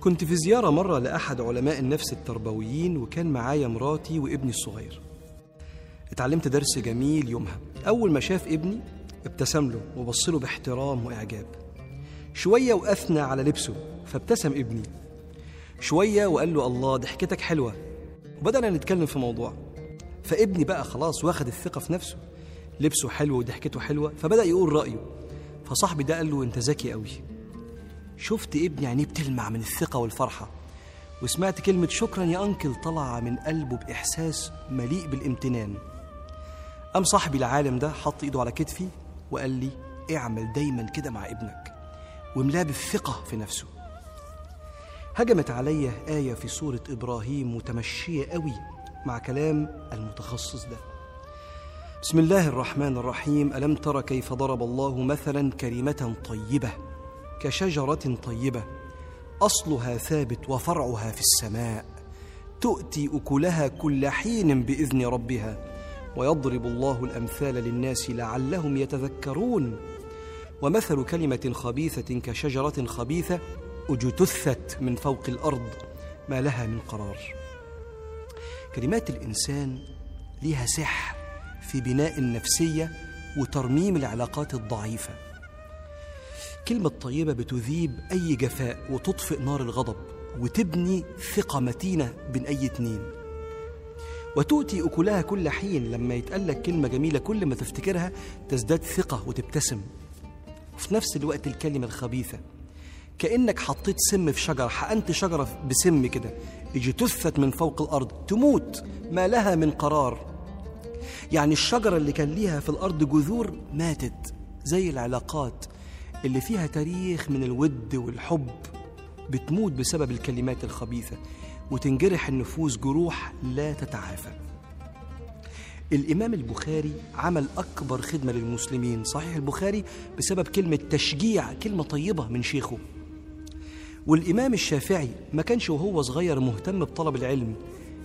كنت في زيارة مرة لأحد علماء النفس التربويين وكان معايا مراتي وابني الصغير. اتعلمت درس جميل يومها. أول ما شاف ابني ابتسم له وبص له باحترام وإعجاب. شوية وأثنى على لبسه فابتسم ابني. شوية وقال له الله ضحكتك حلوة. وبدأنا نتكلم في موضوع. فابني بقى خلاص واخد الثقة في نفسه. لبسه حلو وضحكته حلوة فبدأ يقول رأيه. فصاحبي ده قال له أنت ذكي قوي شفت ابني عينيه بتلمع من الثقة والفرحة. وسمعت كلمة شكرا يا أنكل طلع من قلبه بإحساس مليء بالامتنان. قام صاحبي العالم ده حط إيده على كتفي وقال لي اعمل دايما كده مع ابنك واملاه بالثقة في نفسه. هجمت عليا آية في سورة إبراهيم متمشية قوي مع كلام المتخصص ده. بسم الله الرحمن الرحيم. ألم تر كيف ضرب الله مثلا كلمة طيبة؟ كشجرة طيبة. أصلها ثابت وفرعها في السماء. تؤتي أكلها كل حين بإذن ربها. ويضرب الله الأمثال للناس لعلهم يتذكرون. ومثل كلمة خبيثة كشجرة خبيثة اجتثت من فوق الأرض. ما لها من قرار. كلمات الإنسان ليها سحر في بناء النفسية وترميم العلاقات الضعيفة. كلمة طيبة بتذيب أي جفاء وتطفئ نار الغضب وتبني ثقة متينة بين أي اتنين. وتؤتي أكلها كل حين لما يتقالك كلمة جميلة كل ما تفتكرها تزداد ثقة وتبتسم. وفي نفس الوقت الكلمة الخبيثة كأنك حطيت سم في شجرة حقنت شجرة بسم كده اجتثت من فوق الأرض تموت ما لها من قرار. يعني الشجرة اللي كان ليها في الأرض جذور ماتت زي العلاقات اللي فيها تاريخ من الود والحب بتموت بسبب الكلمات الخبيثة وتنجرح النفوس جروح لا تتعافى. الإمام البخاري عمل أكبر خدمة للمسلمين صحيح البخاري؟ بسبب كلمة تشجيع كلمة طيبة من شيخه. والإمام الشافعي ما كانش وهو صغير مهتم بطلب العلم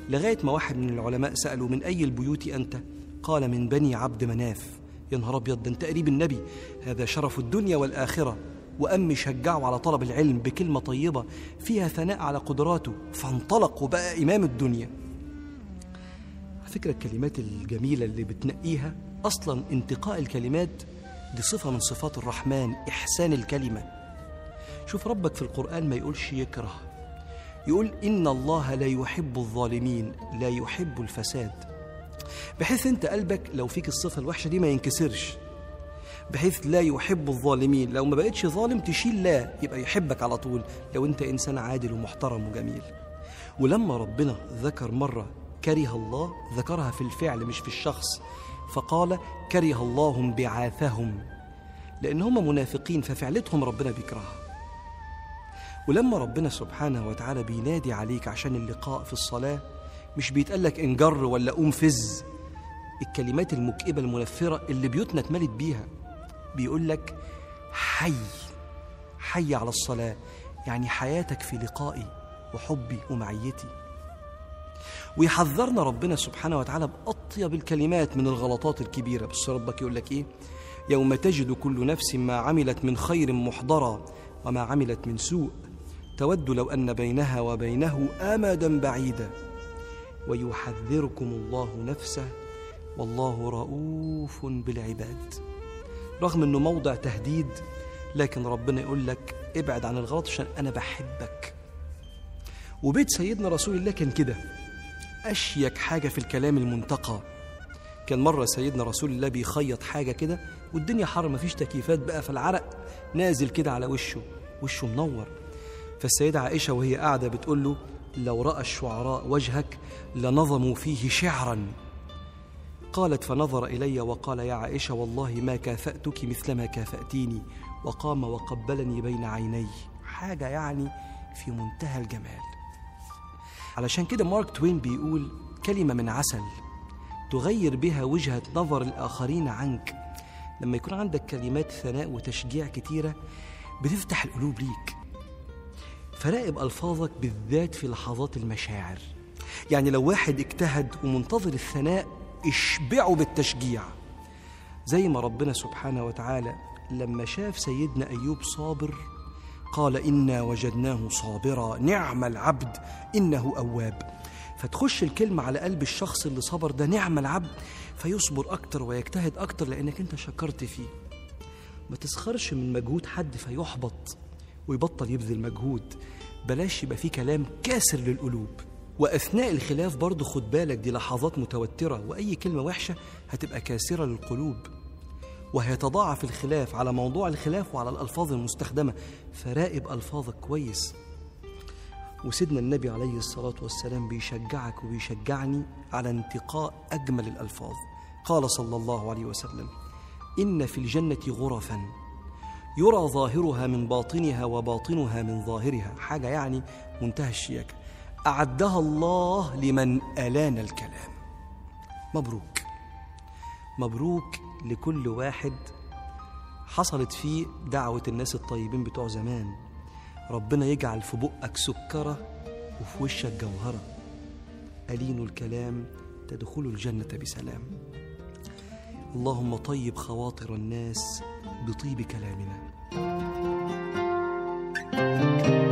لغاية ما واحد من العلماء سأله من أي البيوت أنت؟ قال من بني عبد مناف. يا نهار أبيض ده أنت قريب النبي. هذا شرف الدنيا والآخرة. وأمي شجعه على طلب العلم بكلمة طيبة فيها ثناء على قدراته. فانطلق وبقى إمام الدنيا. على فكرة الكلمات الجميلة اللي بتنقيها أصلا انتقاء الكلمات دي صفة من صفات الرحمن إحسان الكلمة. شوف ربك في القرآن ما يقولش يكره. يقول إن الله لا يحب الظالمين لا يحب الفساد. بحيث أنت قلبك لو فيك الصفة الوحشة دي ما ينكسرش. بحيث لا يحب الظالمين. لو ما بقتش ظالم تشيل لا يبقى يحبك على طول. لو أنت إنسان عادل ومحترم وجميل. ولما ربنا ذكر مرة كره الله ذكرها في الفعل مش في الشخص فقال كره الله انبعاثهم لأن هم منافقين ففعلتهم ربنا بيكرهها. ولما ربنا سبحانه وتعالى بينادي عليك عشان اللقاء في الصلاة مش بيتقالك انجر ولا قوم فز. الكلمات المكئبة المنفرة اللي بيوتنا اتملت بيها بيقول لك حي حي على الصلاة يعني حياتك في لقائي وحبي ومعيتي. ويحذرنا ربنا سبحانه وتعالى بأطيب الكلمات من الغلطات الكبيرة. بس ربك يقول لك إيه؟ يوم تجد كل نفس ما عملت من خير محضرا وما عملت من سوء تود لو أن بينها وبينه أمدا بعيدا. ويحذركم الله نفسه. والله رؤوف بالعباد. رغم أنه موضع تهديد لكن ربنا يقول لك ابعد عن الغلط عشان أنا بحبك. وبيت سيدنا رسول الله كان كده. أشيك حاجة في الكلام المنتقى. كان مرة سيدنا رسول الله بيخيط حاجة كده والدنيا حر مفيش تكييفات بقى فالعرق نازل كده على وشه وشه منور. فالسيدة عائشة وهي قاعدة بتقول له لو رأى الشعراء وجهك لنظموا فيه شعرا. قالت فنظر إلي وقال يا عائشة والله ما كافأتك مثلما كافأتيني. وقام وقبلني بين عيني حاجة يعني في منتهى الجمال. علشان كده مارك توين بيقول كلمة من عسل تغير بها وجهة نظر الآخرين عنك. لما يكون عندك كلمات ثناء وتشجيع كتيرة بتفتح القلوب ليك. فراقب ألفاظك بالذات في لحظات المشاعر. يعني لو واحد اجتهد ومنتظر الثناء اشبعه بالتشجيع. زي ما ربنا سبحانه وتعالى لما شاف سيدنا أيوب صابر قال إنا وجدناه صابرا نعم العبد إنه أواب. فتخش الكلمة على قلب الشخص اللي صبر ده نعم العبد فيصبر أكتر ويجتهد أكتر لأنك أنت شكرت فيه. ما تسخرش من مجهود حد فيحبط. ويبطل يبذل مجهود. بلاش يبقى فيه كلام كاسر للقلوب. وأثناء الخلاف برضه خد بالك دي لحظات متوترة وأي كلمة وحشة هتبقى كاسرة للقلوب. وهيتضاعف الخلاف على موضوع الخلاف وعلى الألفاظ المستخدمة. فراقب ألفاظك كويس. وسيدنا النبي عليه الصلاة والسلام بيشجعك وبيشجعني على انتقاء أجمل الألفاظ. قال صلى الله عليه وسلم إن في الجنة غرفا يرى ظاهرها من باطنها وباطنها من ظاهرها. حاجة يعني منتهى الشياكة. أعدها الله لمن ألان الكلام. مبروك. مبروك لكل واحد حصلت فيه دعوة الناس الطيبين بتوع زمان. ربنا يجعل في بقك سكرة وفي وشك جوهرة. ألين الكلام تدخل الجنة بسلام. اللهم طيب خواطر الناس بطيب كلامنا. thank you